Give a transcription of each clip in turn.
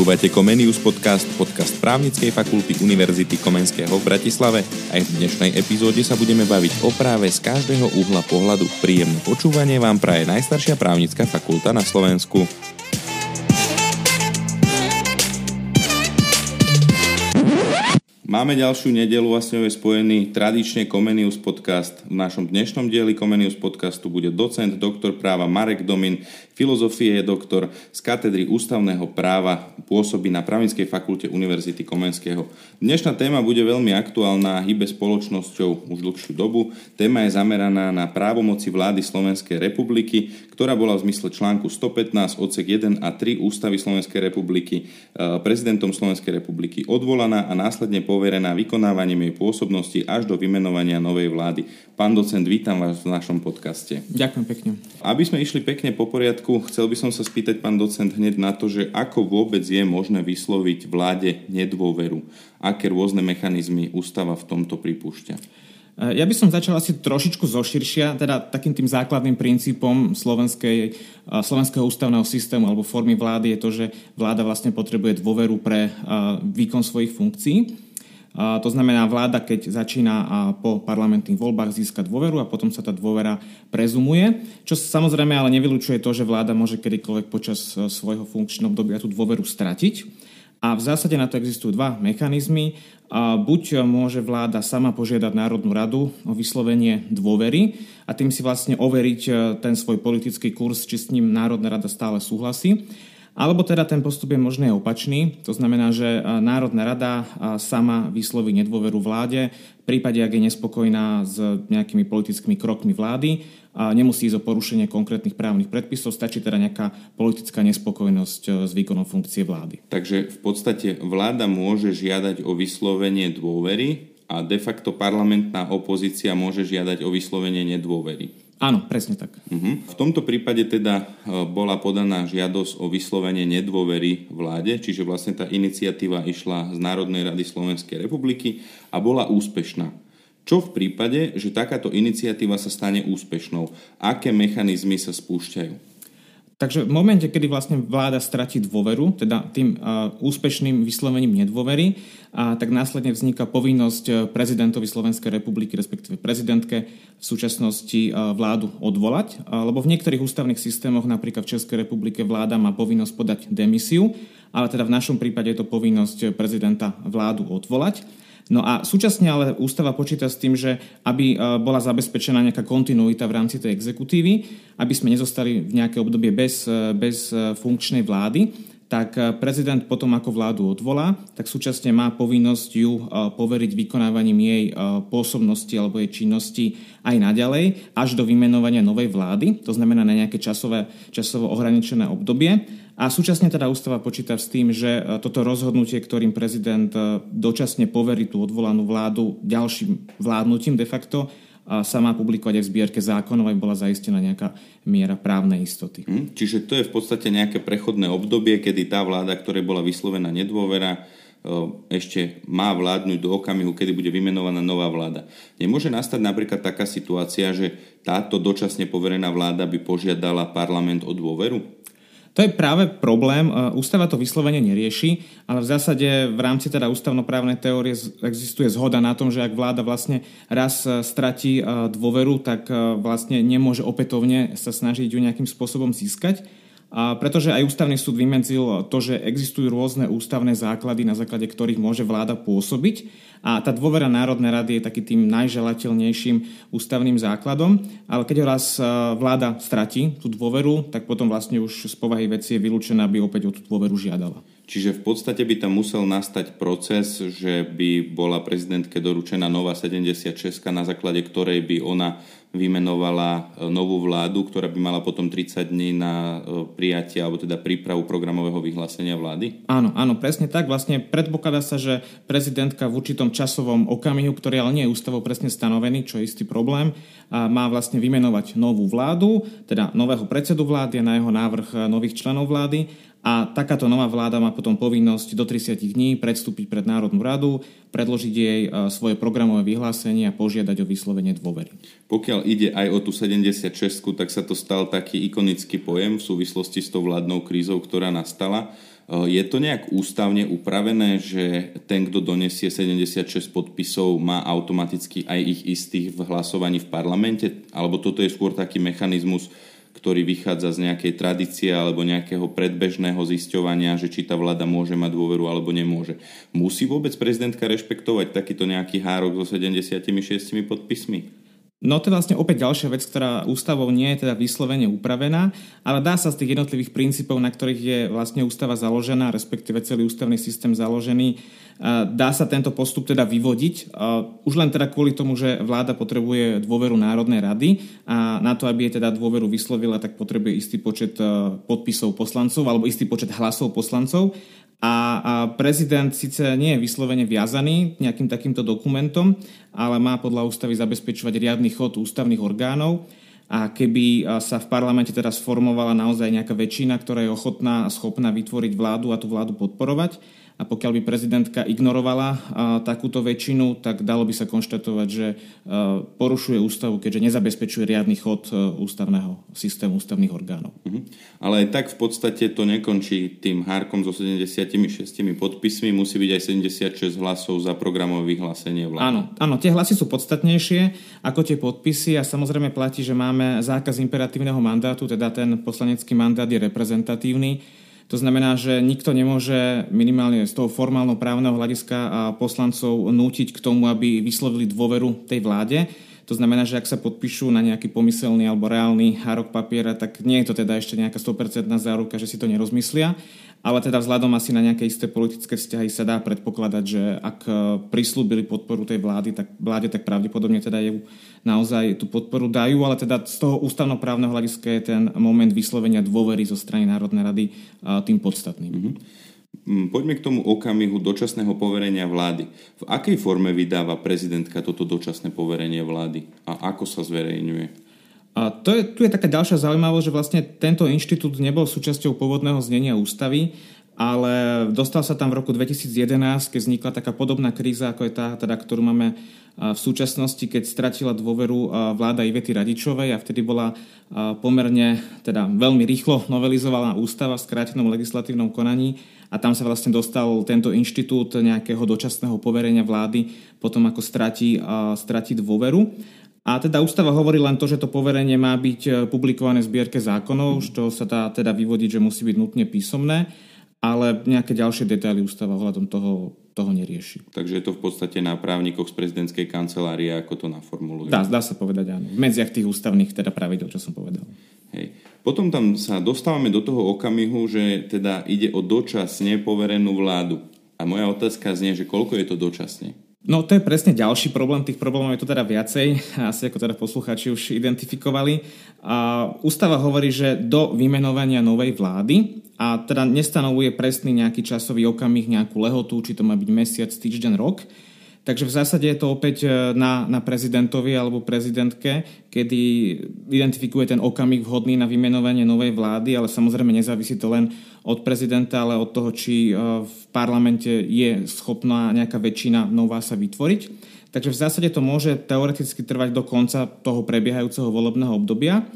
Počúvate Comenius podcast, podcast právnickej fakulty Univerzity Komenského v Bratislave. Aj v dnešnej epizóde sa budeme baviť o práve z každého uhla pohľadu. Príjemné počúvanie vám praje najstaršia právnická fakulta na Slovensku. Máme ďalšiu nedelu a s ňou je spojený tradične Comenius podcast. V našom dnešnom dieli Comenius podcastu bude docent, doktor práva Marek Domin, filozofie je doktor z katedry ústavného práva, pôsobí na právnickej fakulte Univerzity Komenského. Dnešná téma bude veľmi aktuálna, hýbe spoločnosťou už dlhšiu dobu. Téma je zameraná na právomoci vlády Slovenskej republiky, ktorá bola v zmysle článku 115 odsek 1 a 3 Ústavy Slovenskej republiky eh, prezidentom Slovenskej republiky odvolaná a následne po poverená vykonávaním jej pôsobnosti až do vymenovania novej vlády. Pán docent, vítam vás v našom podcaste. Ďakujem pekne. Aby sme išli pekne po poriadku, chcel by som sa spýtať, pán docent, hneď na to, že ako vôbec je možné vysloviť vláde nedôveru? Aké rôzne mechanizmy ústava v tomto pripúšťa? Ja by som začal asi trošičku zoširšia, teda takým tým základným princípom slovenskej, slovenského ústavného systému alebo formy vlády je to, že vláda vlastne potrebuje dôveru pre výkon svojich funkcií. To znamená, vláda, keď začína po parlamentných voľbách získať dôveru a potom sa tá dôvera prezumuje, čo samozrejme ale nevylučuje to, že vláda môže kedykoľvek počas e, svojho funkčného obdobia tú dôveru stratiť. A v zásade na to existujú dva mechanizmy. Buď môže vláda sama požiadať Národnú radu o vyslovenie dôvery a tým si vlastne overiť e, ten svoj politický kurz, či s ním Národná rada stále súhlasí. Alebo teda ten postup je možný opačný, to znamená, že Národná rada sama vysloví nedôveru vláde, v prípade, ak je nespokojná s nejakými politickými krokmi vlády, a nemusí ísť o porušenie konkrétnych právnych predpisov, stačí teda nejaká politická nespokojnosť e, s výkonom funkcie vlády. Takže v podstate vláda môže žiadať o vyslovenie dôvery a de facto parlamentná opozícia môže žiadať o vyslovenie nedôvery. Áno, presne tak. Uh-huh. V tomto prípade teda e, bola podaná žiadosť o vyslovenie nedôvery vláde, čiže vlastne tá iniciatíva išla z Národnej rady Slovenskej republiky a bola úspešná. Čo v prípade, že takáto iniciatíva sa stane úspešnou? Aké mechanizmy sa spúšťajú? Takže v momente, kedy vlastne vláda stratí dôveru, teda tým úspešným vyslovením nedôvery, a tak následne vzniká povinnosť e, prezidentovi Slovenskej republiky, respektíve prezidentke v súčasnosti uh, vládu odvolať, lebo v niektorých ústavných systémoch, napríklad v Českej republike, vláda má povinnosť podať demisiu, ale teda v našom prípade je to povinnosť prezidenta vládu odvolať. No a súčasne ale ústava počíta s tým, že aby e, bola zabezpečená nejaká kontinuita v rámci tej exekutívy, aby sme nezostali v nejaké obdobie bez, e, bez e, funkčnej vlády, tak prezident potom ako vládu odvolá, tak súčasne má povinnosť ju poveriť vykonávaním jej pôsobnosti alebo jej činnosti aj naďalej, až do vymenovania novej vlády, to znamená na nejaké časové, časovo ohraničené obdobie. A súčasne teda ústava počíta s tým, že e, toto rozhodnutie, ktorým prezident e, dočasne poverí tú odvolanú vládu ďalším vládnutím de facto, sa má publikovať aj v zbierke zákonov, aby bola zaistená nejaká miera právnej istoty. Hm, čiže to je v podstate nejaké prechodné obdobie, kedy tá vláda, ktorej bola vyslovená nedôvera, e, ešte má vládnuť do okamihu, kedy bude vymenovaná nová vláda. Nemôže nastať napríklad taká situácia, že táto dočasne poverená vláda by požiadala parlament o dôveru? To je práve problém. E, ústava to vyslovene nerieši, ale v zásade v rámci teda ústavnoprávnej teórie existuje zhoda na tom, že ak vláda vlastne raz e, stratí e, dôveru, tak vlastne nemôže opätovne sa snažiť ju nejakým spôsobom získať. A pretože aj ústavný súd vymedzil to, že existujú rôzne ústavné základy, na základe ktorých môže vláda pôsobiť a tá dôvera Národnej rady je taký tým najželateľnejším ústavným základom, ale keď raz e, vláda stratí tú dôveru, tak potom vlastne už z povahy veci je vylúčená, aby opäť o tú dôveru žiadala. Čiže v podstate by tam musel nastať proces, že by bola prezidentke doručená nová 76, na základe ktorej by ona vymenovala e, novú vládu, ktorá by mala potom 30 dní na e, prijatie alebo teda prípravu programového vyhlásenia vlády? Áno, áno, presne tak. Vlastne predpokladá sa, že prezidentka v určitom časovom okamihu, ktorý ale nie je ústavou presne stanovený, čo je istý problém, má vlastne vymenovať novú vládu, teda nového predsedu vlády a na jeho návrh e, nových členov vlády a takáto nová vláda má potom povinnosť do 30 dní predstúpiť pred Národnú radu, predložiť jej svoje programové vyhlásenie a požiadať o vyslovenie dôvery. Pokiaľ ide aj o tú 76, tak sa to stal taký ikonický pojem v súvislosti s tou vládnou krízou, ktorá nastala. Je to nejak ústavne upravené, že ten, kto donesie 76 podpisov, má automaticky aj ich istých v hlasovaní v parlamente? Alebo toto je skôr taký mechanizmus, ktorý vychádza z nejakej tradície alebo nejakého predbežného zisťovania, že či tá vláda môže mať dôveru alebo nemôže. Musí vôbec prezidentka rešpektovať takýto nejaký hárok so 76 podpismi? No to je vlastne opäť ďalšia vec, ktorá ústavou nie je teda vyslovene upravená, ale dá sa z tých jednotlivých princípov, na ktorých je vlastne ústava založená, respektíve celý ústavný systém založený, dá sa tento postup teda vyvodiť. Už len teda kvôli tomu, že vláda potrebuje dôveru Národnej rady a na to, aby je teda dôveru vyslovila, tak potrebuje istý počet podpisov poslancov alebo istý počet hlasov poslancov a, a prezident síce nie je vyslovene viazaný nejakým takýmto dokumentom, ale má podľa ústavy zabezpečovať riadny chod ústavných orgánov. A keby sa v parlamente teraz formovala naozaj nejaká väčšina, ktorá je ochotná a schopná vytvoriť vládu a tú vládu podporovať, a pokiaľ by prezidentka ignorovala takúto väčšinu, tak dalo by sa konštatovať, že porušuje ústavu, keďže nezabezpečuje riadny chod ústavného systému ústavných orgánov. Uh-huh. Ale aj tak v podstate to nekončí tým hárkom so 76 podpismi, musí byť aj 76 hlasov za programové vyhlásenie vlády. Áno, áno, tie hlasy sú podstatnejšie ako tie podpisy a samozrejme platí, že máme zákaz imperatívneho mandátu, teda ten poslanecký mandát je reprezentatívny to znamená, že nikto nemôže minimálne z toho formálno-právneho hľadiska poslancov nútiť k tomu, aby vyslovili dôveru tej vláde. To znamená, že ak sa podpíšu na nejaký pomyselný alebo reálny hárok papiera, tak nie je to teda ešte nejaká 100% záruka, že si to nerozmyslia ale teda vzhľadom asi na nejaké isté politické vzťahy sa dá predpokladať, že ak e, prislúbili podporu tej vlády, tak vláde tak pravdepodobne teda ju naozaj tú podporu dajú, ale teda z toho ústavnoprávneho hľadiska je ten moment vyslovenia dôvery zo strany Národnej rady e, tým podstatným. Mm-hmm. Poďme k tomu okamihu dočasného poverenia vlády. V akej forme vydáva prezidentka toto dočasné poverenie vlády a ako sa zverejňuje? A to je, tu je taká ďalšia zaujímavosť, že vlastne tento inštitút nebol súčasťou pôvodného znenia ústavy, ale dostal sa tam v roku 2011, keď vznikla taká podobná kríza, ako je tá, teda, ktorú máme v súčasnosti, keď stratila dôveru vláda Ivety Radičovej a vtedy bola pomerne, teda veľmi rýchlo novelizovaná ústava v skrátenom legislatívnom konaní a tam sa vlastne dostal tento inštitút nejakého dočasného poverenia vlády potom ako stratí, stratí dôveru. A teda ústava hovorí len to, že to poverenie má byť e, publikované v zbierke zákonov, z toho sa dá teda vyvodiť, že musí byť nutne písomné, ale nejaké ďalšie detaily ústava ohľadom toho, toho nerieši. Takže je to v podstate na právnikoch z prezidentskej kancelárie, ako to naformuluje. Dá, dá sa povedať áno. V medziach tých ústavných teda pravidel, čo som povedal. Hej. Potom tam sa dostávame do toho okamihu, že teda ide o dočasne poverenú vládu. A moja otázka znie, že koľko je to dočasne? No to je presne ďalší problém, tých problémov je to teda viacej, asi ako teda posluchači už identifikovali. A ústava hovorí, že do vymenovania novej vlády a teda nestanovuje presný nejaký časový okamih, nejakú lehotu, či to má byť mesiac, týždeň, rok, Takže v zásade je to opäť e, na, na prezidentovi alebo prezidentke, kedy identifikuje ten okamih vhodný na vymenovanie novej vlády, ale samozrejme nezávisí to len od prezidenta, ale od toho, či e, v parlamente je schopná nejaká väčšina nová sa vytvoriť. Takže v zásade to môže teoreticky trvať do konca toho prebiehajúceho volebného obdobia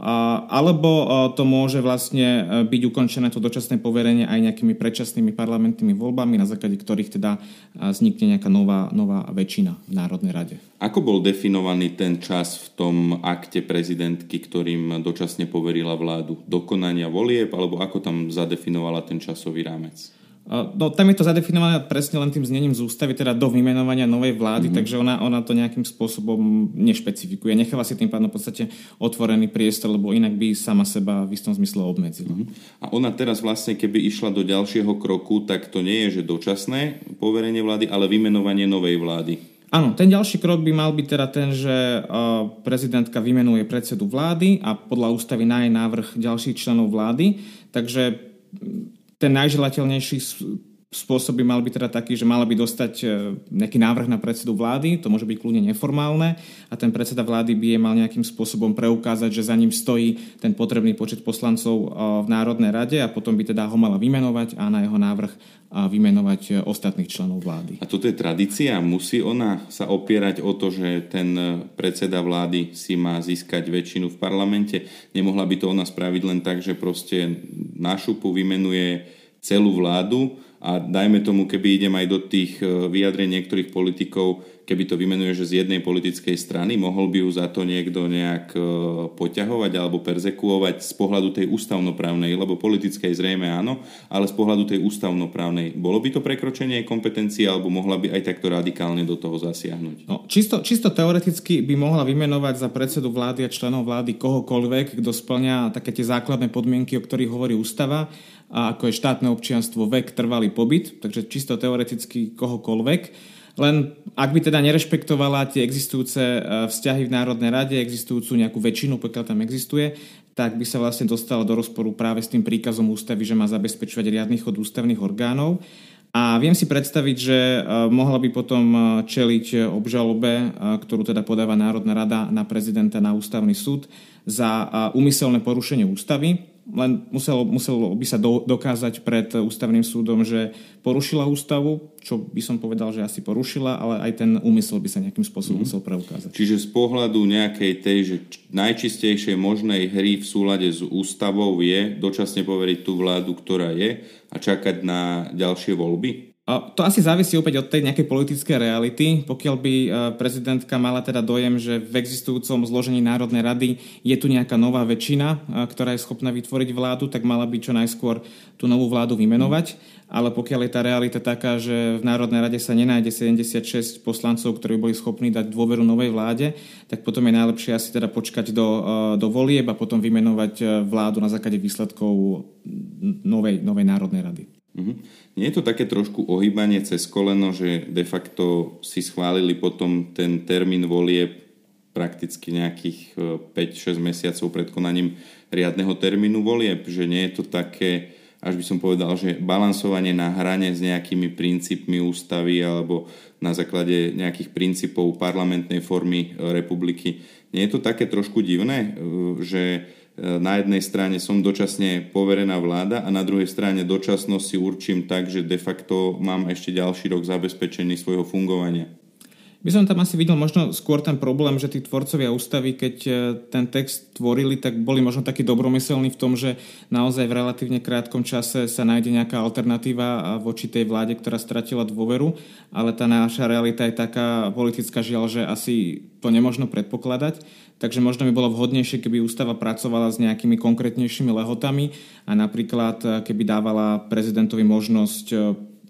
alebo to môže vlastne e, byť ukončené to dočasné poverenie aj nejakými predčasnými parlamentnými voľbami, na základe ktorých teda vznikne nejaká nová, nová väčšina v Národnej rade. Ako bol definovaný ten čas v tom akte prezidentky, ktorým dočasne poverila vládu? Dokonania volieb, alebo ako tam zadefinovala ten časový rámec? No, tam je to zadefinované presne len tým znením z ústavy, teda do vymenovania novej vlády, mm-hmm. takže ona, ona to nejakým spôsobom nešpecifikuje. Necháva si tým pádom v podstate otvorený priestor, lebo inak by sama seba v istom zmysle obmedzila. Mm-hmm. A ona teraz vlastne, keby išla do ďalšieho kroku, tak to nie je, že dočasné poverenie vlády, ale vymenovanie novej vlády. Áno, ten ďalší krok by mal byť teda ten, že prezidentka vymenuje predsedu vlády a podľa ústavy na jej návrh ďalších členov vlády. Takže ten najželateľnejší spôsob by mal byť teda taký, že mala by dostať e, nejaký návrh na predsedu vlády, to môže byť kľudne neformálne a ten predseda vlády by je mal nejakým spôsobom preukázať, že za ním stojí ten potrebný počet poslancov e, v Národnej rade a potom by teda ho mala vymenovať a na jeho návrh vymenovať e, ostatných členov vlády. A toto je tradícia? Musí ona sa opierať o to, že ten predseda vlády si má získať väčšinu v parlamente? Nemohla by to ona spraviť len tak, že proste na šupu vymenuje celú vládu a dajme tomu, keby idem aj do tých e, vyjadrení niektorých politikov, keby to vymenuje, že z jednej politickej strany, mohol by ju za to niekto nejak e, poťahovať alebo perzekuovať z pohľadu tej ústavnoprávnej, lebo politickej zrejme áno, ale z pohľadu tej ústavnoprávnej. Bolo by to prekročenie kompetencie alebo mohla by aj takto radikálne do toho zasiahnuť? No, čisto, čisto teoreticky by mohla vymenovať za predsedu vlády a členov vlády kohokoľvek, kto splňa také tie základné podmienky, o ktorých hovorí ústava a ako je štátne občianstvo, vek, trvalý pobyt, takže čisto teoreticky kohokoľvek. Len ak by teda nerešpektovala tie existujúce e, vzťahy v Národnej rade, existujúcu nejakú väčšinu, pokiaľ tam existuje, tak by sa vlastne dostala do rozporu práve s tým príkazom ústavy, že má zabezpečovať riadny chod ústavných orgánov. A viem si predstaviť, že e, mohla by potom e, čeliť obžalobe, ktorú teda podáva Národná rada na prezidenta na ústavný súd za úmyselné porušenie ústavy len muselo, muselo by sa do, dokázať pred ústavným súdom, že porušila ústavu, čo by som povedal, že asi porušila, ale aj ten úmysel by sa nejakým spôsobom mm. musel preukázať. Čiže z pohľadu nejakej tej, že najčistejšej možnej hry v súlade s ústavou je dočasne poveriť tú vládu, ktorá je a čakať na ďalšie voľby? To asi závisí opäť od tej nejakej politickej reality. Pokiaľ by e, prezidentka mala teda dojem, že v existujúcom zložení Národnej rady je tu nejaká nová väčšina, e, ktorá je schopná vytvoriť vládu, tak mala by čo najskôr tú novú vládu vymenovať. Ale pokiaľ je tá realita taká, že v Národnej rade sa nenájde 76 poslancov, ktorí boli schopní dať dôveru novej vláde, tak potom je najlepšie asi teda počkať do, e, do volieb a potom vymenovať vládu na základe výsledkov novej, novej Národnej rady. Mm-hmm. Nie je to také trošku ohýbanie cez koleno, že de facto si schválili potom ten termín volieb prakticky nejakých 5-6 e, mesiacov pred konaním riadneho termínu volieb, že nie je to také, až by som povedal, že balansovanie na hrane s nejakými princípmi ústavy alebo na základe nejakých princípov parlamentnej formy e, republiky. Nie je to také trošku divné, e, že na jednej strane som dočasne poverená vláda a na druhej strane dočasnosť si určím tak, že de facto mám ešte ďalší rok zabezpečený svojho fungovania. By som tam asi videl možno skôr ten problém, že tí tvorcovia ústavy, keď e, ten text tvorili, tak boli možno takí dobromyselní v tom, že naozaj v relatívne krátkom čase sa nájde nejaká alternatíva voči tej vláde, ktorá stratila dôveru, ale tá naša realita je taká politická žiaľ, že asi to nemožno predpokladať. Takže možno by bolo vhodnejšie, keby ústava pracovala s nejakými konkrétnejšími lehotami a napríklad e, keby dávala prezidentovi možnosť e,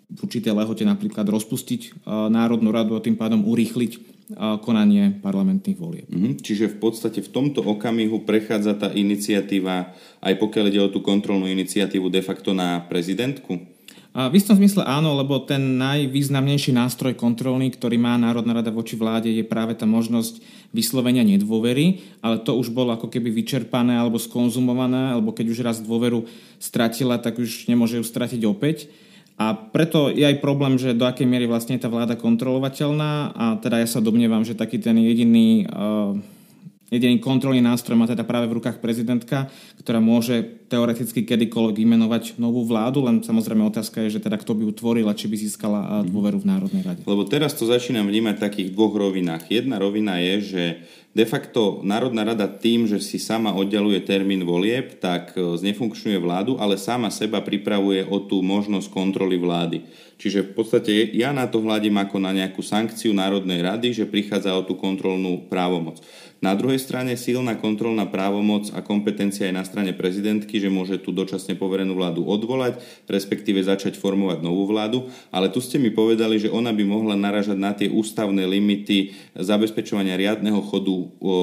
v určitej lehote napríklad rozpustiť e, Národnú radu a tým pádom urýchliť konanie parlamentných volieb. Mm-hmm. Čiže v podstate v tomto okamihu prechádza tá iniciatíva, aj pokiaľ ide o tú kontrolnú iniciatívu, de facto na prezidentku? A v istom zmysle áno, lebo ten najvýznamnejší nástroj kontrolný, ktorý má Národná rada voči vláde, je práve tá možnosť vyslovenia nedôvery, ale to už bolo ako keby vyčerpané alebo skonzumované, alebo keď už raz dôveru stratila, tak už nemôže ju stratiť opäť. A preto je aj problém, že do akej miery vlastne je tá vláda kontrolovateľná a teda ja sa domnievam, že taký ten jediný, uh, jediný kontrolný nástroj má teda práve v rukách prezidentka, ktorá môže teoreticky kedykoľvek vymenovať novú vládu, len samozrejme otázka je, že teda kto by ju a či by získala uh, dôveru v Národnej rade. Lebo teraz to začínam vnímať v takých dvoch rovinách. Jedna rovina je, že de facto Národná rada tým, že si sama oddialuje termín volieb, tak e, znefunkčňuje vládu, ale sama seba pripravuje o tú možnosť kontroly vlády. Čiže v podstate ja na to hľadím ako na nejakú sankciu Národnej rady, že prichádza o tú kontrolnú právomoc. Na druhej strane silná kontrolná právomoc a kompetencia je na strane prezidentky, že môže tú dočasne poverenú vládu odvolať, respektíve začať formovať novú vládu, ale tu ste mi povedali, že ona by mohla naražať na tie ústavné limity zabezpečovania riadneho chodu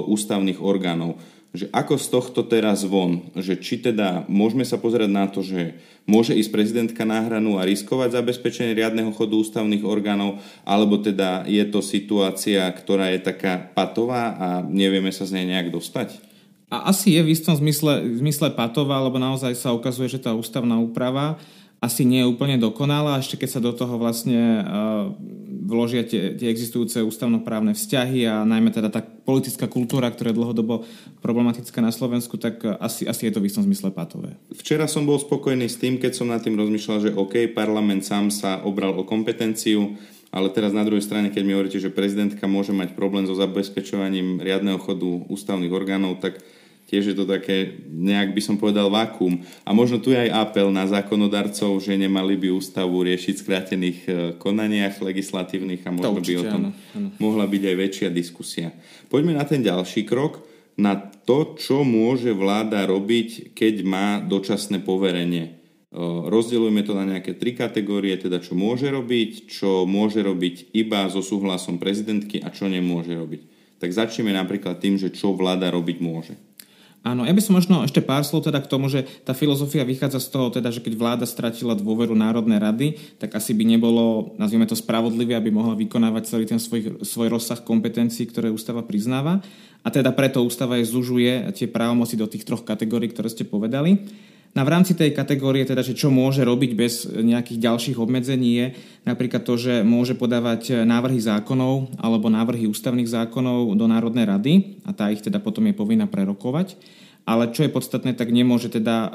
ústavných orgánov že ako z tohto teraz von, že či teda môžeme sa pozerať na to, že môže ísť prezidentka na hranu a riskovať zabezpečenie riadneho chodu ústavných orgánov, alebo teda je to situácia, ktorá je taká patová a nevieme sa z nej nejak dostať? A asi je v istom zmysle, zmysle patová, lebo naozaj sa ukazuje, že tá ústavná úprava asi nie je úplne dokonalá, ešte keď sa do toho vlastne uh, vložia tie, tie existujúce ústavnoprávne vzťahy a najmä teda tá politická kultúra, ktorá je dlhodobo problematická na Slovensku, tak asi, asi je to v istom zmysle patové. Včera som bol spokojný s tým, keď som nad tým rozmýšľal, že OK, parlament sám sa obral o kompetenciu, ale teraz na druhej strane, keď mi hovoríte, že prezidentka môže mať problém so zabezpečovaním riadneho chodu ústavných orgánov, tak tiež je to také, nejak by som povedal, vakuum. A možno tu je aj apel na zákonodarcov, že nemali by ústavu riešiť skrátených e, konaniach legislatívnych a možno určite, by o tom áno, áno. mohla byť aj väčšia diskusia. Poďme na ten ďalší krok, na to, čo môže vláda robiť, keď má dočasné poverenie. E, rozdeľujeme to na nejaké tri kategórie, teda čo môže robiť, čo môže robiť iba so súhlasom prezidentky a čo nemôže robiť. Tak začneme napríklad tým, že čo vláda robiť môže. Áno, ja by som možno ešte pár slov teda k tomu, že tá filozofia vychádza z toho, teda, že keď vláda stratila dôveru Národnej rady, tak asi by nebolo, nazvime to spravodlivé, aby mohla vykonávať celý ten svoj, svoj rozsah kompetencií, ktoré ústava priznáva. A teda preto ústava je zužuje tie právomoci do tých troch kategórií, ktoré ste povedali. Na v rámci tej kategórie, teda, že čo môže robiť bez nejakých ďalších obmedzení, je napríklad to, že môže podávať návrhy zákonov alebo návrhy ústavných zákonov do Národnej rady a tá ich teda potom je povinná prerokovať. Ale čo je podstatné, tak nemôže teda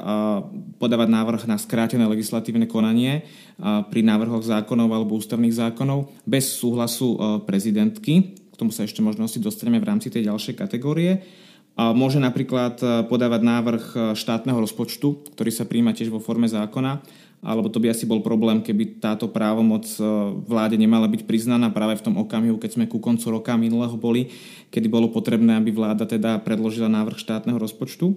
podávať návrh na skrátené legislatívne konanie pri návrhoch zákonov alebo ústavných zákonov bez súhlasu prezidentky. K tomu sa ešte možno si dostaneme v rámci tej ďalšej kategórie. Môže napríklad e, podávať návrh e, štátneho rozpočtu, ktorý sa príjma tiež vo forme zákona, alebo to by asi bol problém, keby táto právomoc e, vláde nemala byť priznaná práve v tom okamihu, keď sme ku koncu roka minulého boli, kedy bolo potrebné, aby vláda teda predložila návrh štátneho rozpočtu.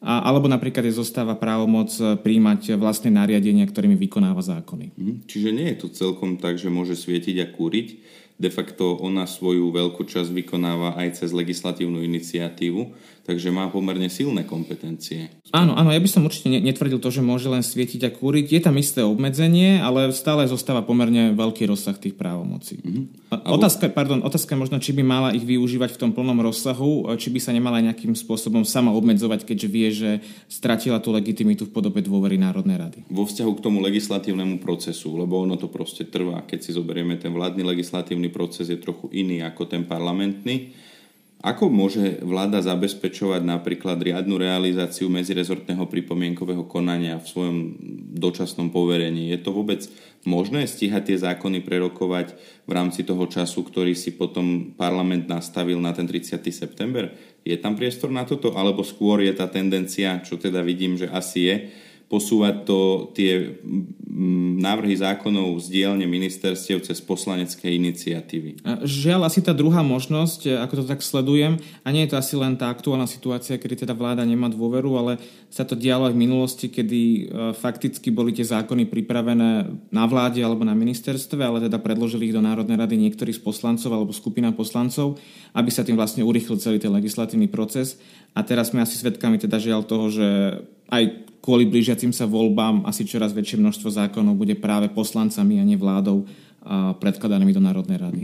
A, alebo napríklad je zostáva právomoc príjmať vlastné nariadenia, ktorými vykonáva zákony. Mhm. Čiže nie je to celkom tak, že môže svietiť a kúriť de facto ona svoju veľkú časť vykonáva aj cez legislatívnu iniciatívu, takže má pomerne silné kompetencie. Áno, áno, ja by som určite netvrdil to, že môže len svietiť a kúriť. Je tam isté obmedzenie, ale stále zostáva pomerne veľký rozsah tých právomocí. Mm-hmm. Otázka, pardon, otázka možno, či by mala ich využívať v tom plnom rozsahu, či by sa nemala nejakým spôsobom sama obmedzovať, keďže vie, že stratila tú legitimitu v podobe dôvery Národnej rady. Vo vzťahu k tomu legislatívnemu procesu, lebo ono to proste trvá. Keď si zoberieme ten vládny legislatívny proces je trochu iný ako ten parlamentný, ako môže vláda zabezpečovať napríklad riadnu realizáciu medzirezortného pripomienkového konania v svojom dočasnom poverení? Je to vôbec možné stíhať tie zákony prerokovať v rámci toho času, ktorý si potom parlament nastavil na ten 30. september? Je tam priestor na toto? Alebo skôr je tá tendencia, čo teda vidím, že asi je, posúvať to, tie návrhy zákonov z dielne ministerstiev cez poslanecké iniciatívy. Žiaľ, asi tá druhá možnosť, ako to tak sledujem, a nie je to asi len tá aktuálna situácia, kedy teda vláda nemá dôveru, ale sa to dialo aj v minulosti, kedy e, fakticky boli tie zákony pripravené na vláde alebo na ministerstve, ale teda predložili ich do Národnej rady niektorí z poslancov alebo skupina poslancov, aby sa tým vlastne urychlil celý ten legislatívny proces. A teraz sme asi svedkami teda žiaľ toho, že aj kvôli blížiacim sa voľbám asi čoraz väčšie množstvo zákonov bude práve poslancami a nie vládou predkladanými do Národnej rady.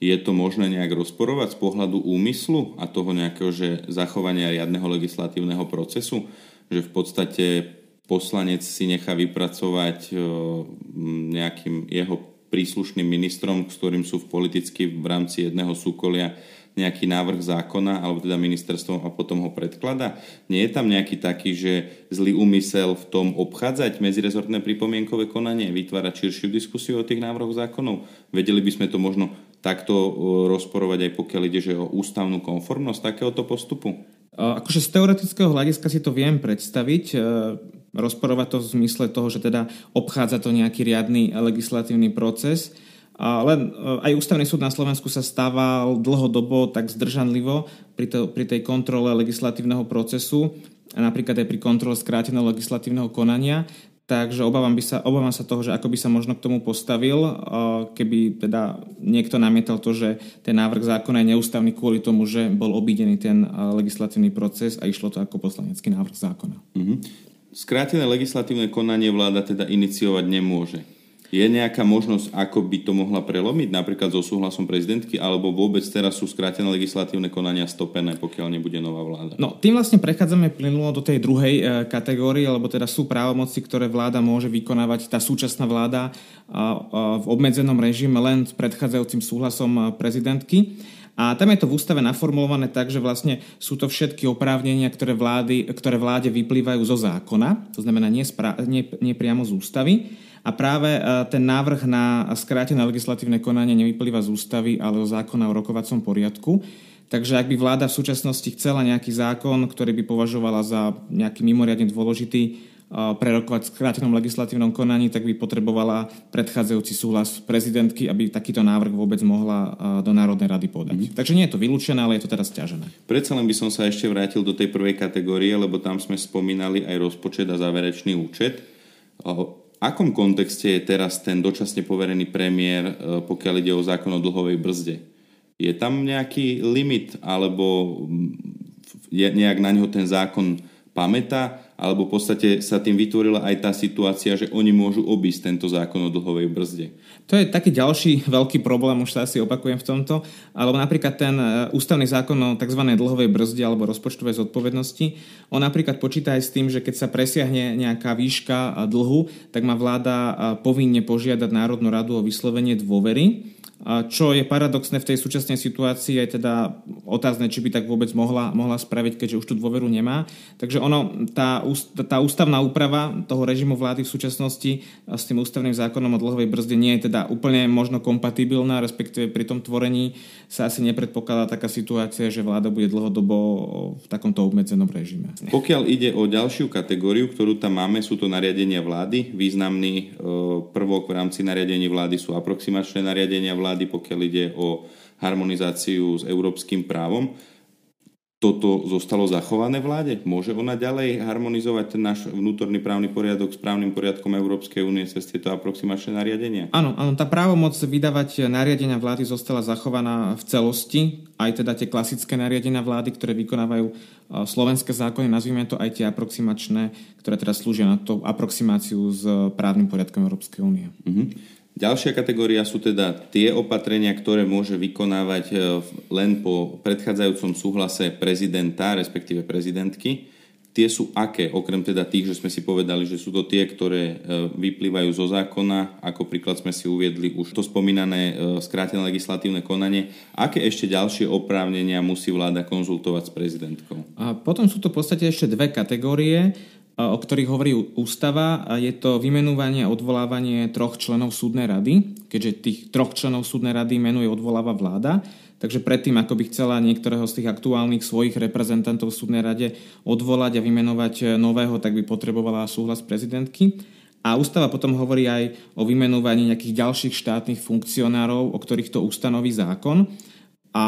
Je to možné nejak rozporovať z pohľadu úmyslu a toho nejakého že zachovania riadneho legislatívneho procesu? Že v podstate poslanec si nechá vypracovať nejakým jeho príslušným ministrom, s ktorým sú v politicky v rámci jedného súkolia nejaký návrh zákona, alebo teda ministerstvom a potom ho predklada? Nie je tam nejaký taký, že zlý úmysel v tom obchádzať medzirezortné pripomienkové konanie, vytvárať širšiu diskusiu o tých návrhoch zákonov? Vedeli by sme to možno takto rozporovať aj pokiaľ ide že o ústavnú konformnosť takéhoto postupu? Akože z teoretického hľadiska si to viem predstaviť e, rozporovať to v zmysle toho, že teda obchádza to nejaký riadny legislatívny proces. Len e, aj ústavný súd na Slovensku sa stával dlhodobo tak zdržanlivo pri, to, pri tej kontrole legislatívneho procesu napríklad aj pri kontrole skráteného legislatívneho konania. Takže obávam, by sa, obávam sa toho, že ako by sa možno k tomu postavil, keby teda niekto namietal to, že ten návrh zákona je neústavný kvôli tomu, že bol obídený ten legislatívny proces a išlo to ako poslanecký návrh zákona. Mm-hmm. Skrátené legislatívne konanie vláda teda iniciovať nemôže. Je nejaká možnosť, ako by to mohla prelomiť, napríklad so súhlasom prezidentky, alebo vôbec teraz sú skrátené legislatívne konania stopené, pokiaľ nebude nová vláda? No, tým vlastne prechádzame plynulo do tej druhej e, kategórie, lebo teda sú právomoci, ktoré vláda môže vykonávať, tá súčasná vláda a, a v obmedzenom režime len s predchádzajúcim súhlasom e, prezidentky. A tam je to v ústave naformulované tak, že vlastne sú to všetky oprávnenia, ktoré, vlády, ktoré vláde vyplývajú zo zákona, to znamená nie, spra- nie, nie priamo z ústavy. A práve e, ten návrh na skrátené legislatívne konanie nevyplýva z ústavy, ale zo zákona o rokovacom poriadku. Takže ak by vláda v súčasnosti chcela nejaký zákon, ktorý by považovala za nejaký mimoriadne dôležitý, prerokovať v skrátenom legislatívnom konaní, tak by potrebovala predchádzajúci súhlas prezidentky, aby takýto návrh vôbec mohla do Národnej rady podať. Mm. Takže nie je to vylúčené, ale je to teraz ťažené. Predsa len by som sa ešte vrátil do tej prvej kategórie, lebo tam sme spomínali aj rozpočet a záverečný účet. Akom kontexte je teraz ten dočasne poverený premiér, e, pokiaľ ide o zákon o dlhovej brzde? Je tam nejaký limit, alebo je nejak na ňo ten zákon pamätá, alebo v podstate sa tým vytvorila aj tá situácia, že oni môžu obísť tento zákon o dlhovej brzde. To je taký ďalší veľký problém, už sa asi opakujem v tomto, alebo napríklad ten e, ústavný zákon o tzv. dlhovej brzde alebo rozpočtovej zodpovednosti, on napríklad počíta aj s tým, že keď sa presiahne nejaká výška dlhu, tak má vláda povinne požiadať Národnú radu o vyslovenie dôvery čo je paradoxné v tej súčasnej situácii, je teda otázne, či by tak vôbec mohla, mohla spraviť, keďže už tú dôveru nemá. Takže ono, tá, tá ústavná úprava toho režimu vlády v súčasnosti s tým ústavným zákonom o dlhovej brzde nie je teda úplne možno kompatibilná, respektíve pri tom tvorení sa asi nepredpokladá taká situácia, že vláda bude dlhodobo v takomto obmedzenom režime. Pokiaľ ide o ďalšiu kategóriu, ktorú tam máme, sú to nariadenia vlády. Významný e, prvok v rámci nariadení vlády sú aproximačné nariadenia vlády vlády, pokiaľ ide o harmonizáciu s európskym právom. Toto zostalo zachované vláde? Môže ona ďalej harmonizovať ten náš vnútorný právny poriadok s právnym poriadkom Európskej únie cez tieto aproximačné nariadenia? Áno, áno, tá právomoc vydávať nariadenia vlády zostala zachovaná v celosti, aj teda tie klasické nariadenia vlády, ktoré vykonávajú slovenské zákony, nazvime to aj tie aproximačné, ktoré teraz slúžia na to aproximáciu s právnym poriadkom Európskej únie. Uh-huh. Ďalšia kategória sú teda tie opatrenia, ktoré môže vykonávať e, len po predchádzajúcom súhlase prezidenta, respektíve prezidentky. Tie sú aké, okrem teda tých, že sme si povedali, že sú to tie, ktoré e, vyplývajú zo zákona, ako príklad sme si uviedli už to spomínané e, skrátené legislatívne konanie. Aké ešte ďalšie oprávnenia musí vláda konzultovať s prezidentkou? A potom sú to v podstate ešte dve kategórie o ktorých hovorí ústava. Je to vymenúvanie a odvolávanie troch členov súdnej rady, keďže tých troch členov súdnej rady menuje odvoláva vláda. Takže predtým, ako by chcela niektorého z tých aktuálnych svojich reprezentantov v súdnej rade odvolať a vymenovať nového, tak by potrebovala súhlas prezidentky. A ústava potom hovorí aj o vymenúvaní nejakých ďalších štátnych funkcionárov, o ktorých to ustanoví zákon. A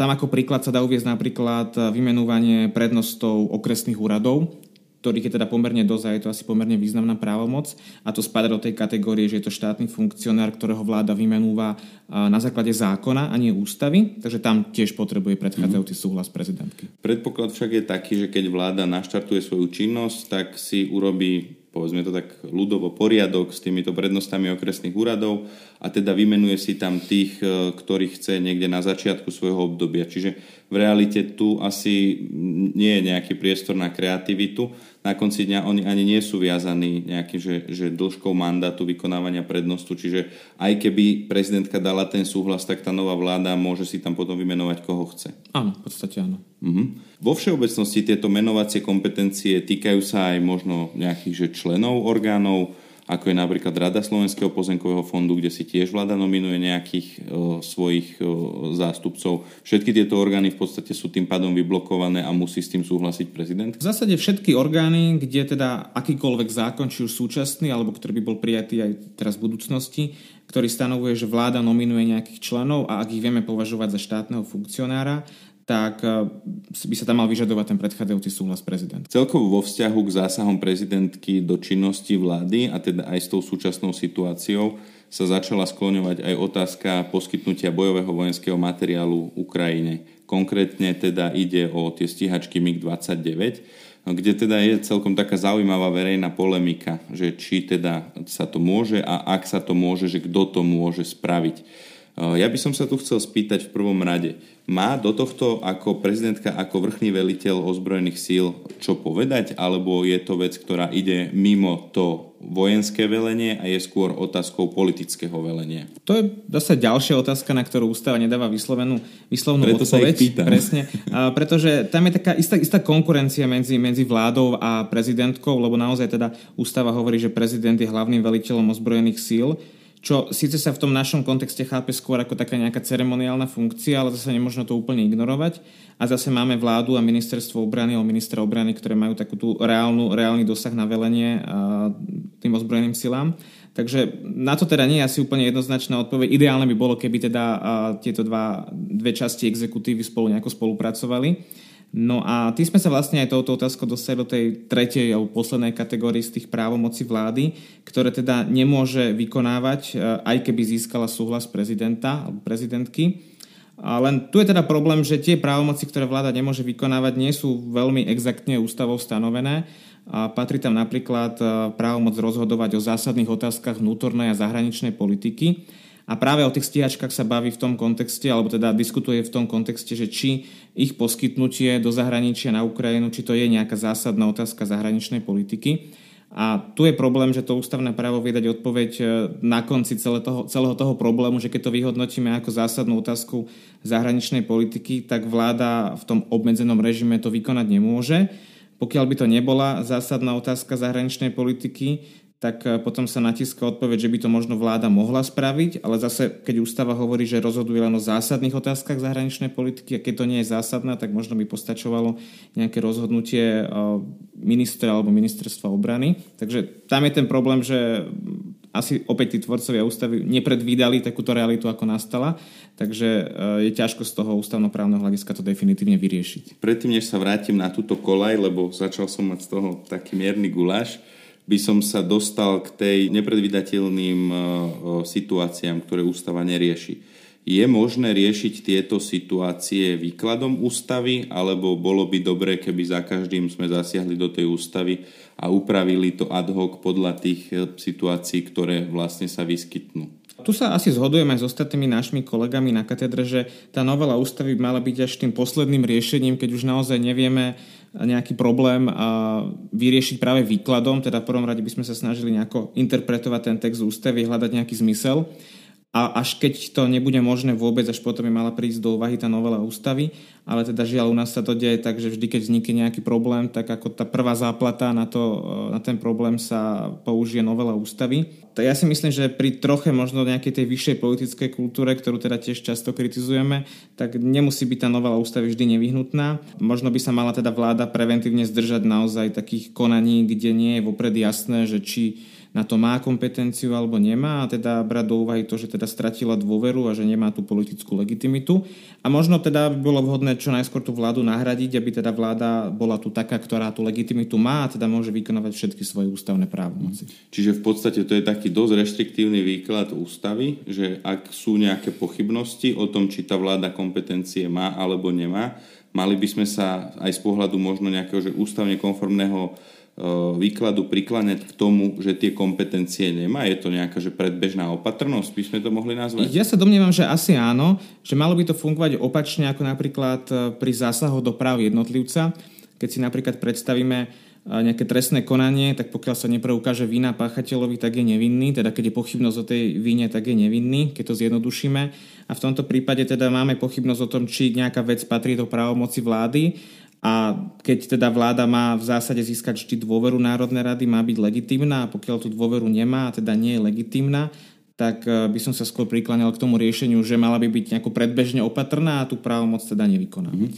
tam ako príklad sa dá uviezť napríklad vymenúvanie prednostov okresných úradov, ktorých je teda pomerne dosť a je to asi pomerne významná právomoc a to spada do tej kategórie, že je to štátny funkcionár, ktorého vláda vymenúva na základe zákona a nie ústavy, takže tam tiež potrebuje predchádzajúci mhm. súhlas prezidentky. Predpoklad však je taký, že keď vláda naštartuje svoju činnosť, tak si urobí povedzme to tak ľudovo poriadok s týmito prednostami okresných úradov a teda vymenuje si tam tých, e, ktorých chce niekde na začiatku svojho obdobia. Čiže v realite tu asi nie je nejaký priestor na kreativitu na konci dňa oni ani nie sú viazaní nejakým, že, že dĺžkou mandátu vykonávania prednostu, čiže aj keby prezidentka dala ten súhlas, tak tá nová vláda môže si tam potom vymenovať, koho chce. Áno, v podstate áno. Uh-huh. Vo všeobecnosti tieto menovacie kompetencie týkajú sa aj možno nejakých že členov orgánov, ako je napríklad Rada Slovenského pozemkového fondu, kde si tiež vláda nominuje nejakých o, svojich o, zástupcov. Všetky tieto orgány v podstate sú tým pádom vyblokované a musí s tým súhlasiť prezident? V zásade všetky orgány, kde teda akýkoľvek zákon, či už súčasný, alebo ktorý by bol prijatý aj teraz v budúcnosti, ktorý stanovuje, že vláda nominuje nejakých členov a ak ich vieme považovať za štátneho funkcionára, tak eh, by sa tam mal vyžadovať ten predchádzajúci súhlas prezident. Celkovo vo vzťahu k zásahom prezidentky do činnosti vlády a teda aj s tou súčasnou situáciou sa začala skloňovať aj otázka poskytnutia bojového vojenského materiálu Ukrajine. Konkrétne teda ide o tie stíhačky MiG-29, kde teda je celkom taká zaujímavá verejná polemika, že či teda sa to môže a ak sa to môže, že kto to môže spraviť. Ja by som sa tu chcel spýtať v prvom rade. Má do tohto ako prezidentka, ako vrchný veliteľ ozbrojených síl čo povedať, alebo je to vec, ktorá ide mimo to vojenské velenie a je skôr otázkou politického velenia? To je zase ďalšia otázka, na ktorú ústava nedáva vyslovenú, vyslovnú Preto odpoveď. Sa ich pýtam. Presne, a pretože tam je taká istá, istá konkurencia medzi, medzi vládou a prezidentkou, lebo naozaj teda ústava hovorí, že prezident je hlavným veliteľom ozbrojených síl čo síce sa v tom našom kontexte chápe skôr ako taká nejaká ceremoniálna funkcia, ale zase nemôžno to úplne ignorovať. A zase máme vládu a ministerstvo obrany alebo ministra obrany, ktoré majú takú tú reálnu, reálny dosah na velenie tým ozbrojeným silám. Takže na to teda nie je asi úplne jednoznačná odpoveď. Ideálne by bolo, keby teda tieto dva, dve časti exekutívy spolu nejako spolupracovali. No a tým sme sa vlastne aj touto otázkou dostali do tej tretej alebo poslednej kategórii z tých právomoci vlády, ktoré teda nemôže vykonávať, e, aj keby získala súhlas prezidenta alebo prezidentky. A len tu je teda problém, že tie právomoci, ktoré vláda nemôže vykonávať, nie sú veľmi exaktne ústavou stanovené. A patrí tam napríklad e, právomoc rozhodovať o zásadných otázkach vnútornej a zahraničnej politiky a práve o tých stíhačkách sa baví v tom kontexte, alebo teda diskutuje v tom kontexte, že či ich poskytnutie do zahraničia na Ukrajinu, či to je nejaká zásadná otázka zahraničnej politiky. A tu je problém, že to ústavné právo vie dať odpoveď e, na konci celé toho, celého toho problému, že keď to vyhodnotíme ako zásadnú otázku zahraničnej politiky, tak vláda v tom obmedzenom režime to vykonať nemôže. Pokiaľ by to nebola zásadná otázka zahraničnej politiky, tak e, potom sa natíska odpoveď, že by to možno vláda mohla spraviť, ale zase, keď ústava hovorí, že rozhoduje len o zásadných otázkach zahraničnej politiky a keď to nie je zásadná, tak možno by postačovalo nejaké rozhodnutie e, ministra alebo ministerstva obrany. Takže tam je ten problém, že asi opäť tí tvorcovia ústavy nepredvídali takúto realitu, ako nastala, takže e, je ťažko z toho ústavnoprávneho hľadiska to definitívne vyriešiť. Predtým, než sa vrátim na túto kolaj, lebo začal som mať z toho taký mierny guláš, by som sa dostal k tej nepredvydateľným e, e, situáciám, ktoré ústava nerieši. Je možné riešiť tieto situácie výkladom ústavy, alebo bolo by dobre, keby za každým sme zasiahli do tej ústavy a upravili to ad hoc podľa tých e, situácií, ktoré vlastne sa vyskytnú? Tu sa asi zhodujeme s ostatnými našimi kolegami na katedre, že tá novela ústavy mala byť až tým posledným riešením, keď už naozaj nevieme nejaký problém vyriešiť práve výkladom, teda v prvom rade by sme sa snažili nejako interpretovať ten text ústavy, hľadať nejaký zmysel a až keď to nebude možné vôbec, až potom by mala prísť do úvahy tá novela ústavy, ale teda žiaľ u nás sa to deje tak, že vždy keď vznikne nejaký problém, tak ako tá prvá záplata na, to, na ten problém sa použije novela ústavy. Tak ja si myslím, že pri troche možno nejakej tej vyššej politickej kultúre, ktorú teda tiež často kritizujeme, tak nemusí byť tá novela ústavy vždy nevyhnutná. Možno by sa mala teda vláda preventívne zdržať naozaj takých konaní, kde nie je vopred jasné, že či na to má kompetenciu alebo nemá a teda brať do úvahy to, že teda stratila dôveru a že nemá tú politickú legitimitu. A možno teda by bolo vhodné čo najskôr tú vládu nahradiť, aby teda vláda bola tu taká, ktorá tú legitimitu má a teda môže vykonávať všetky svoje ústavné právomoci. Čiže v podstate to je taký dosť reštriktívny výklad ústavy, že ak sú nejaké pochybnosti o tom, či tá vláda kompetencie má alebo nemá, mali by sme sa aj z pohľadu možno nejakého že ústavne konformného výkladu prikláňať k tomu, že tie kompetencie nemá? Je to nejaká že predbežná opatrnosť, by sme to mohli nazvať? Ja sa domnievam, že asi áno, že malo by to fungovať opačne ako napríklad e, pri zásahoch do práv jednotlivca. Keď si napríklad predstavíme e, nejaké trestné konanie, tak pokiaľ sa nepreukáže vina páchateľovi, tak je nevinný, teda keď je pochybnosť o tej vine, tak je nevinný, keď to zjednodušíme. A v tomto prípade teda máme pochybnosť o tom, či nejaká vec patrí do právomoci vlády a keď teda vláda má v zásade získať vždy dôveru Národnej rady, má byť legitimná a pokiaľ tú dôveru nemá a teda nie je legitimná, tak e, by som sa skôr prikláňal k tomu riešeniu, že mala by byť nejako predbežne opatrná a tú právomoc teda nevykoná. Mm-hmm.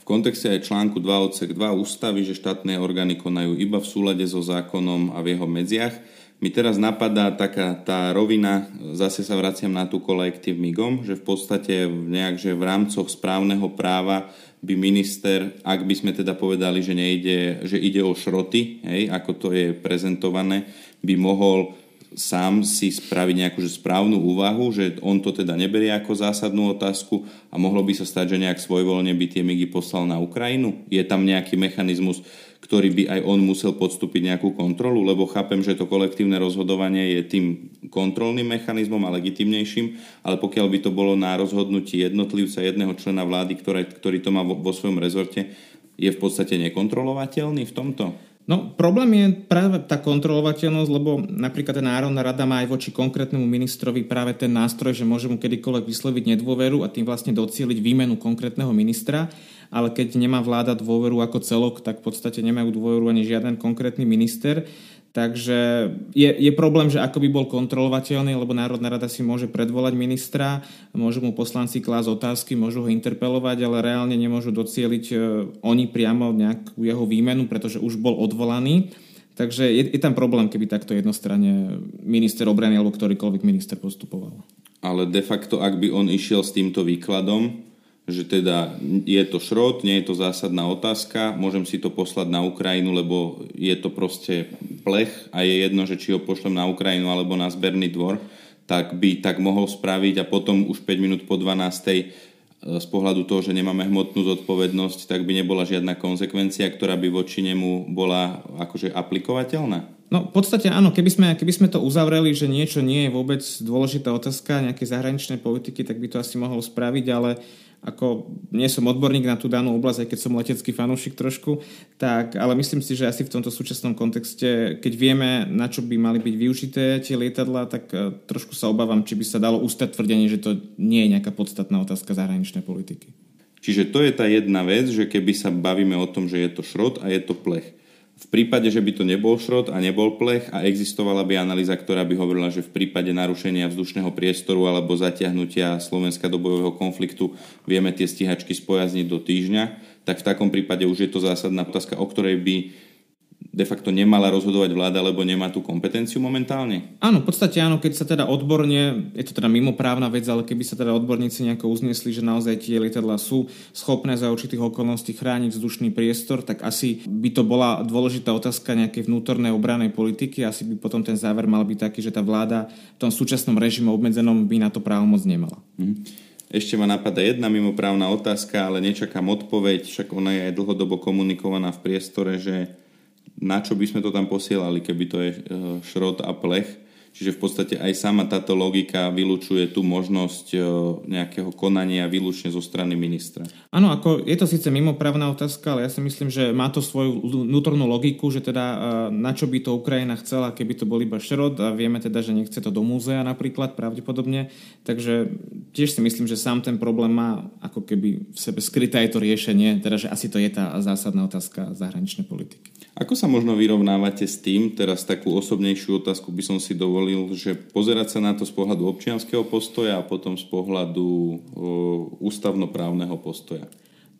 V kontexte aj článku 2 odsek 2 ústavy, že štátne orgány konajú iba v súlade so zákonom a v jeho medziach, mi teraz napadá taká tá rovina, zase sa vraciam na tú kolektív MIGom, že v podstate nejak, že v rámcoch správneho práva by minister, ak by sme teda povedali, že, nejde, že ide o šroty, hej, ako to je prezentované, by mohol sám si spraviť nejakú že správnu úvahu, že on to teda neberie ako zásadnú otázku a mohlo by sa stať, že nejak svojvoľne by tie migy poslal na Ukrajinu? Je tam nejaký mechanizmus, ktorý by aj on musel podstúpiť nejakú kontrolu, lebo chápem, že to kolektívne rozhodovanie je tým kontrolným mechanizmom a legitimnejším, ale pokiaľ by to bolo na rozhodnutí jednotlivca, jedného člena vlády, ktoré, ktorý to má vo, vo svojom rezorte, je v podstate nekontrolovateľný v tomto? No, problém je práve tá kontrolovateľnosť, lebo napríklad tá Národná rada má aj voči konkrétnemu ministrovi práve ten nástroj, že môže mu kedykoľvek vysloviť nedôveru a tým vlastne docieliť výmenu konkrétneho ministra ale keď nemá vláda dôveru ako celok, tak v podstate nemajú dôveru ani žiaden konkrétny minister. Takže je, je problém, že ako by bol kontrolovateľný, lebo Národná rada si môže predvolať ministra, môžu mu poslanci klásť otázky, môžu ho interpelovať, ale reálne nemôžu docieliť e, oni priamo nejakú jeho výmenu, pretože už bol odvolaný. Takže je, je tam problém, keby takto jednostranne minister obrany alebo ktorýkoľvek minister postupoval. Ale de facto, ak by on išiel s týmto výkladom, že teda je to šrot, nie je to zásadná otázka, môžem si to poslať na Ukrajinu, lebo je to proste plech a je jedno, že či ho pošlem na Ukrajinu alebo na zberný dvor, tak by tak mohol spraviť a potom už 5 minút po 12. E, z pohľadu toho, že nemáme hmotnú zodpovednosť, tak by nebola žiadna konsekvencia, ktorá by voči nemu bola akože aplikovateľná? No v podstate áno, keby sme, keby sme to uzavreli, že niečo nie je vôbec dôležitá otázka nejakej zahraničnej politiky, tak by to asi mohol spraviť, ale ako nie som odborník na tú danú oblasť, aj keď som letecký fanúšik trošku, tak, ale myslím si, že asi v tomto súčasnom kontexte, keď vieme, na čo by mali byť využité tie lietadla, tak e, trošku sa obávam, či by sa dalo ustať tvrdenie, že to nie je nejaká podstatná otázka zahraničnej politiky. Čiže to je tá jedna vec, že keby sa bavíme o tom, že je to šrot a je to plech. V prípade, že by to nebol šrot a nebol plech a existovala by analýza, ktorá by hovorila, že v prípade narušenia vzdušného priestoru alebo zatiahnutia Slovenska do bojového konfliktu vieme tie stíhačky spojazniť do týždňa, tak v takom prípade už je to zásadná otázka, o ktorej by de facto nemala rozhodovať vláda, lebo nemá tú kompetenciu momentálne? Áno, v podstate áno, keď sa teda odborne, je to teda mimoprávna vec, ale keby sa teda odborníci nejako uznesli, že naozaj tie lietadla sú schopné za určitých okolností chrániť vzdušný priestor, tak asi by to bola dôležitá otázka nejakej vnútornej obranej politiky. Asi by potom ten záver mal byť taký, že tá vláda v tom súčasnom režime obmedzenom by na to právomoc nemala. Mhm. Ešte ma napadá jedna mimoprávna otázka, ale nečakám odpoveď, však ona je aj dlhodobo komunikovaná v priestore, že na čo by sme to tam posielali, keby to je eh, šrot a plech. Čiže v podstate aj sama táto logika vylučuje tú možnosť eh, nejakého konania výlučne zo strany ministra. Áno, ako je to síce mimoprávna otázka, ale ja si myslím, že má to svoju vnútornú logiku, že teda eh, na čo by to Ukrajina chcela, keby to bol iba šrot a vieme teda, že nechce to do múzea napríklad pravdepodobne. Takže tiež si myslím, že sám ten problém má ako keby v sebe skryté aj to riešenie, teda že asi to je tá zásadná otázka zahraničnej politiky. Ako sa možno vyrovnávate s tým, teraz takú osobnejšiu otázku by som si dovolil, že pozerať sa na to z pohľadu občianského postoja a potom z pohľadu o, ústavnoprávneho postoja?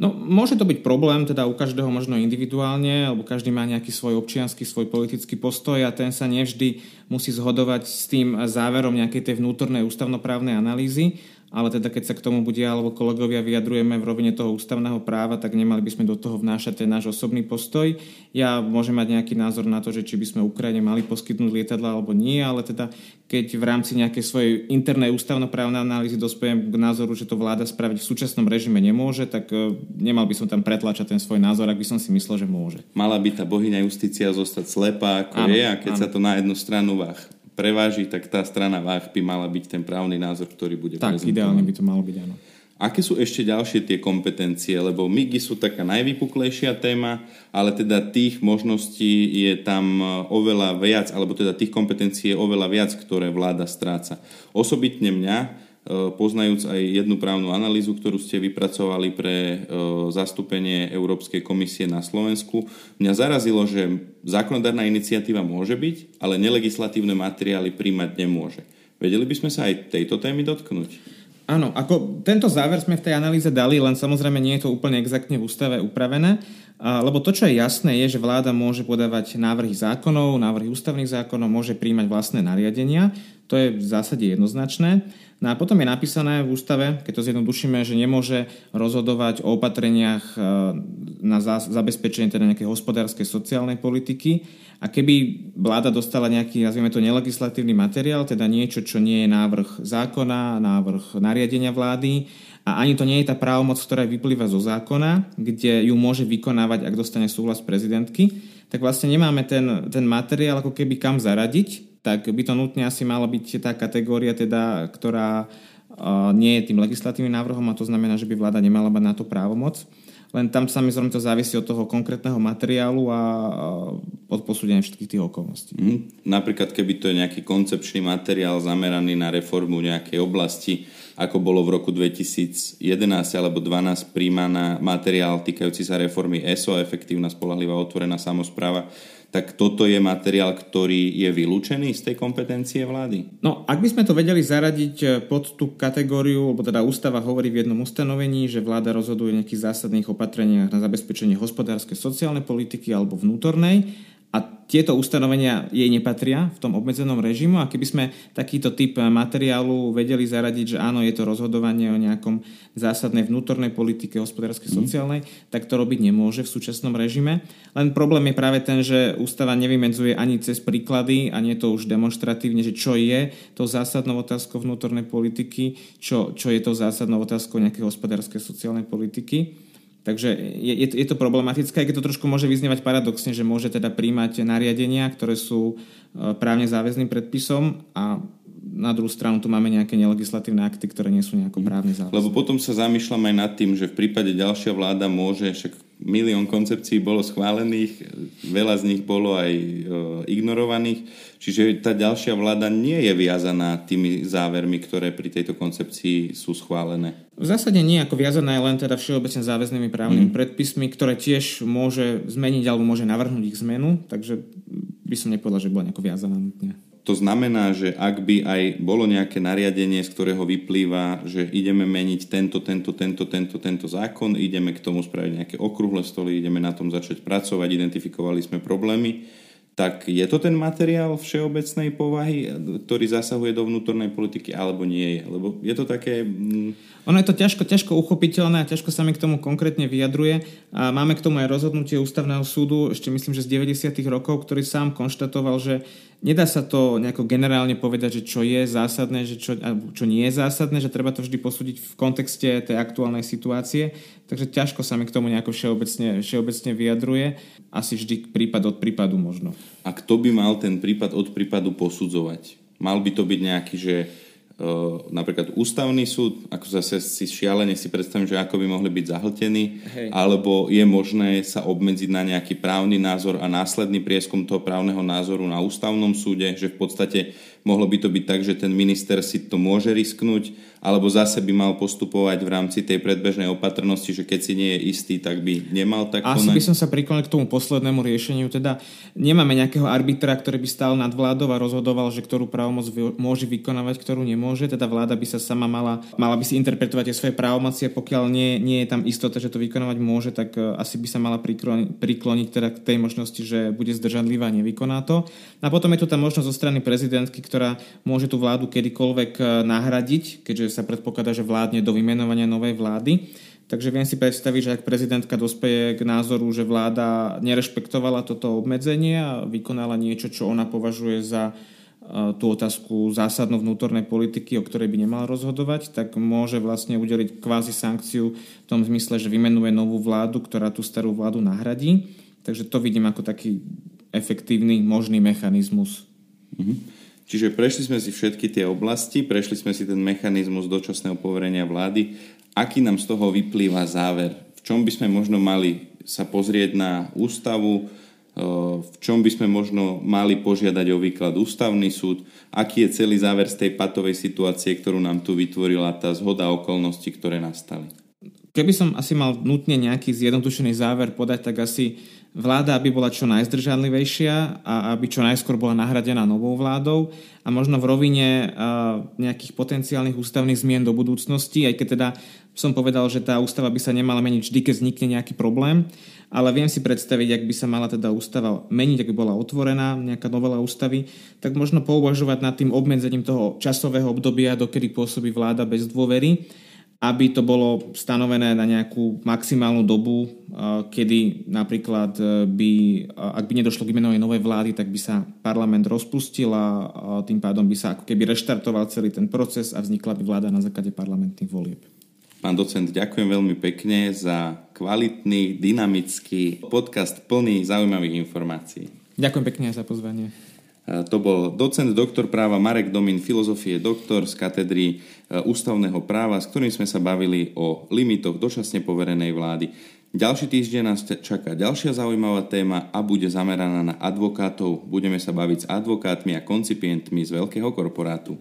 No, môže to byť problém, teda u každého možno individuálne, alebo každý má nejaký svoj občianský, svoj politický postoj a ten sa nevždy musí zhodovať s tým záverom nejakej tej vnútornej ústavnoprávnej analýzy ale teda keď sa k tomu bude alebo kolegovia vyjadrujeme v rovine toho ústavného práva, tak nemali by sme do toho vnášať ten náš osobný postoj. Ja môžem mať nejaký názor na to, že či by sme Ukrajine mali poskytnúť lietadla alebo nie, ale teda keď v rámci nejakej svojej internej ústavnoprávnej analýzy dospejem k názoru, že to vláda spraviť v súčasnom režime nemôže, tak e, nemal by som tam pretlačať ten svoj názor, ak by som si myslel, že môže. Mala by tá bohyňa justícia zostať slepá, ako áno, je, a keď áno. sa to na jednu stranu váh preváži, tak tá strana váh by mala byť ten právny názor, ktorý bude Tak, ideálne by to malo byť, áno. Aké sú ešte ďalšie tie kompetencie? Lebo MIGI sú taká najvypuklejšia téma, ale teda tých možností je tam oveľa viac, alebo teda tých kompetencií je oveľa viac, ktoré vláda stráca. Osobitne mňa E, poznajúc aj jednu právnu analýzu, ktorú ste vypracovali pre e, zastúpenie Európskej komisie na Slovensku. Mňa zarazilo, že zákonodárna iniciatíva môže byť, ale nelegislatívne materiály príjmať nemôže. Vedeli by sme sa aj tejto témy dotknúť? Áno, ako tento záver sme v tej analýze dali, len samozrejme nie je to úplne exaktne v ústave upravené, lebo to, čo je jasné, je, že vláda môže podávať návrhy zákonov, návrhy ústavných zákonov, môže príjmať vlastné nariadenia, to je v zásade jednoznačné. No a potom je napísané v ústave, keď to zjednodušíme, že nemôže rozhodovať o opatreniach e, na zabezpečenie teda nejakej hospodárskej sociálnej politiky. A keby vláda dostala nejaký, nazvime to, nelegislatívny materiál, teda niečo, čo nie je návrh zákona, návrh nariadenia vlády, a ani to nie je tá právomoc, ktorá vyplýva zo zákona, kde ju môže vykonávať, ak dostane súhlas prezidentky, tak vlastne nemáme ten, ten materiál ako keby kam zaradiť, tak by to nutne asi mala byť tá kategória, teda, ktorá nie je tým legislatívnym návrhom a to znamená, že by vláda nemala mať na to právomoc. Len tam samozrejme to závisí od toho konkrétneho materiálu a od posúdenia všetkých tých okolností. Mm, napríklad, keby to je nejaký koncepčný materiál zameraný na reformu nejakej oblasti, ako bolo v roku 2011 alebo 2012 príjmaná materiál týkajúci sa reformy ESO, efektívna, spolahlivá, otvorená samozpráva, tak toto je materiál, ktorý je vylúčený z tej kompetencie vlády? No, ak by sme to vedeli zaradiť eh, pod tú kategóriu, lebo teda ústava hovorí v jednom ustanovení, že vláda rozhoduje o nejakých zásadných opatreniach na zabezpečenie hospodárskej, sociálnej politiky alebo vnútornej, a tieto ustanovenia jej nepatria v tom obmedzenom režimu a keby sme takýto typ materiálu vedeli zaradiť, že áno, je to rozhodovanie o nejakom zásadnej vnútornej politike, hospodárskej, mm. sociálnej, tak to robiť nemôže v súčasnom režime. Len problém je práve ten, že ústava nevymedzuje ani cez príklady a nie to už demonstratívne, že čo je to zásadnou otázkou vnútornej politiky, čo, čo je to zásadnou otázkou nejakej hospodárskej, sociálnej politiky. Takže je, je, je to problematické, keď to trošku môže vyznievať paradoxne, že môže teda príjmať nariadenia, ktoré sú e, právne záväzným predpisom a na druhú stranu tu máme nejaké nelegislatívne akty, ktoré nie sú nejako právne záväzné. Lebo potom sa zamýšľam aj nad tým, že v prípade ďalšia vláda môže, však milión koncepcií bolo schválených, veľa z nich bolo aj e, ignorovaných, čiže tá ďalšia vláda nie je viazaná tými závermi, ktoré pri tejto koncepcii sú schválené. V zásade nie ako viazaná je len teda všeobecne záväznými právnymi mm. predpismi, ktoré tiež môže zmeniť alebo môže navrhnúť ich zmenu, takže by som nepovedal, že bola nejako viazaná nutne. To znamená, že ak by aj bolo nejaké nariadenie, z ktorého vyplýva, že ideme meniť tento, tento, tento, tento, tento zákon, ideme k tomu spraviť nejaké okrúhle stoly, ideme na tom začať pracovať, identifikovali sme problémy, tak je to ten materiál všeobecnej povahy, ktorý zasahuje do vnútornej politiky, alebo nie je? Lebo je to také... Mm, ono je to ťažko, ťažko uchopiteľné a ťažko sa mi k tomu konkrétne vyjadruje. A máme k tomu aj rozhodnutie ústavného súdu, ešte myslím, že z 90. rokov, ktorý sám konštatoval, že nedá sa to nejako generálne povedať, že čo je zásadné, že čo, čo nie je zásadné, že treba to vždy posúdiť v kontexte tej aktuálnej situácie. Takže ťažko sa mi k tomu nejako všeobecne, všeobecne vyjadruje. Asi vždy prípad od prípadu možno. A kto by mal ten prípad od prípadu posudzovať? Mal by to byť nejaký, že napríklad ústavný súd, ako zase si šialene si predstavím, že ako by mohli byť zahltení, Hej. alebo je možné sa obmedziť na nejaký právny názor a následný prieskum toho právneho názoru na ústavnom súde, že v podstate mohlo by to byť tak, že ten minister si to môže risknúť, alebo zase by mal postupovať v rámci tej predbežnej opatrnosti, že keď si nie je istý, tak by nemal tak Asi konať. by som sa priklonil k tomu poslednému riešeniu, teda nemáme nejakého arbitra, ktorý by stál nad vládou a rozhodoval, že ktorú právomoc môže vykonávať, ktorú nemôže, teda vláda by sa sama mala, mala by si interpretovať tie svoje právomoci a pokiaľ nie, nie je tam istota, že to vykonávať môže, tak e, asi by sa mala prikloniť, prikloniť teda k tej možnosti, že bude zdržanlivá a nevykoná to. A potom je tu tá možnosť zo strany prezidentky, ktorá môže tú vládu kedykoľvek e, nahradiť, keďže sa predpokladá, že vládne do vymenovania novej vlády. Takže viem si predstaviť, že ak prezidentka dospeje k názoru, že vláda nerešpektovala toto obmedzenie a vykonala niečo, čo ona považuje za e, tú otázku zásadnú vnútornej politiky, o ktorej by nemal rozhodovať, tak môže vlastne udeliť kvázi sankciu v tom zmysle, že vymenuje novú vládu, ktorá tú starú vládu nahradí. Takže to vidím ako taký efektívny možný mechanizmus. Mm-hmm. Čiže prešli sme si všetky tie oblasti, prešli sme si ten mechanizmus dočasného poverenia vlády. Aký nám z toho vyplýva záver? V čom by sme možno mali sa pozrieť na ústavu, v čom by sme možno mali požiadať o výklad ústavný súd, aký je celý záver z tej patovej situácie, ktorú nám tu vytvorila tá zhoda okolností, ktoré nastali. Keby som asi mal nutne nejaký zjednodušený záver podať, tak asi vláda, aby bola čo najzdržanlivejšia a aby čo najskôr bola nahradená novou vládou a možno v rovine nejakých potenciálnych ústavných zmien do budúcnosti, aj keď teda som povedal, že tá ústava by sa nemala meniť vždy, keď vznikne nejaký problém, ale viem si predstaviť, ak by sa mala teda ústava meniť, ak by bola otvorená nejaká novela ústavy, tak možno pouvažovať nad tým obmedzením toho časového obdobia, dokedy pôsobí vláda bez dôvery aby to bolo stanovené na nejakú maximálnu dobu, kedy napríklad e, by, ak by nedošlo k imenovej novej vlády, tak by sa parlament rozpustil a tým pádom by sa ako keby reštartoval celý ten proces a vznikla by vláda na základe parlamentných volieb. Pán docent, ďakujem veľmi pekne za kvalitný, dynamický podcast plný zaujímavých informácií. Ďakujem pekne za pozvanie. To bol docent doktor práva Marek Domin, filozofie doktor z katedry e, ústavného práva, s ktorým sme sa bavili o limitoch dočasne poverenej vlády. Ďalší týždeň nás čaká ďalšia zaujímavá téma a bude zameraná na advokátov. Budeme sa baviť s advokátmi a koncipientmi z veľkého korporátu.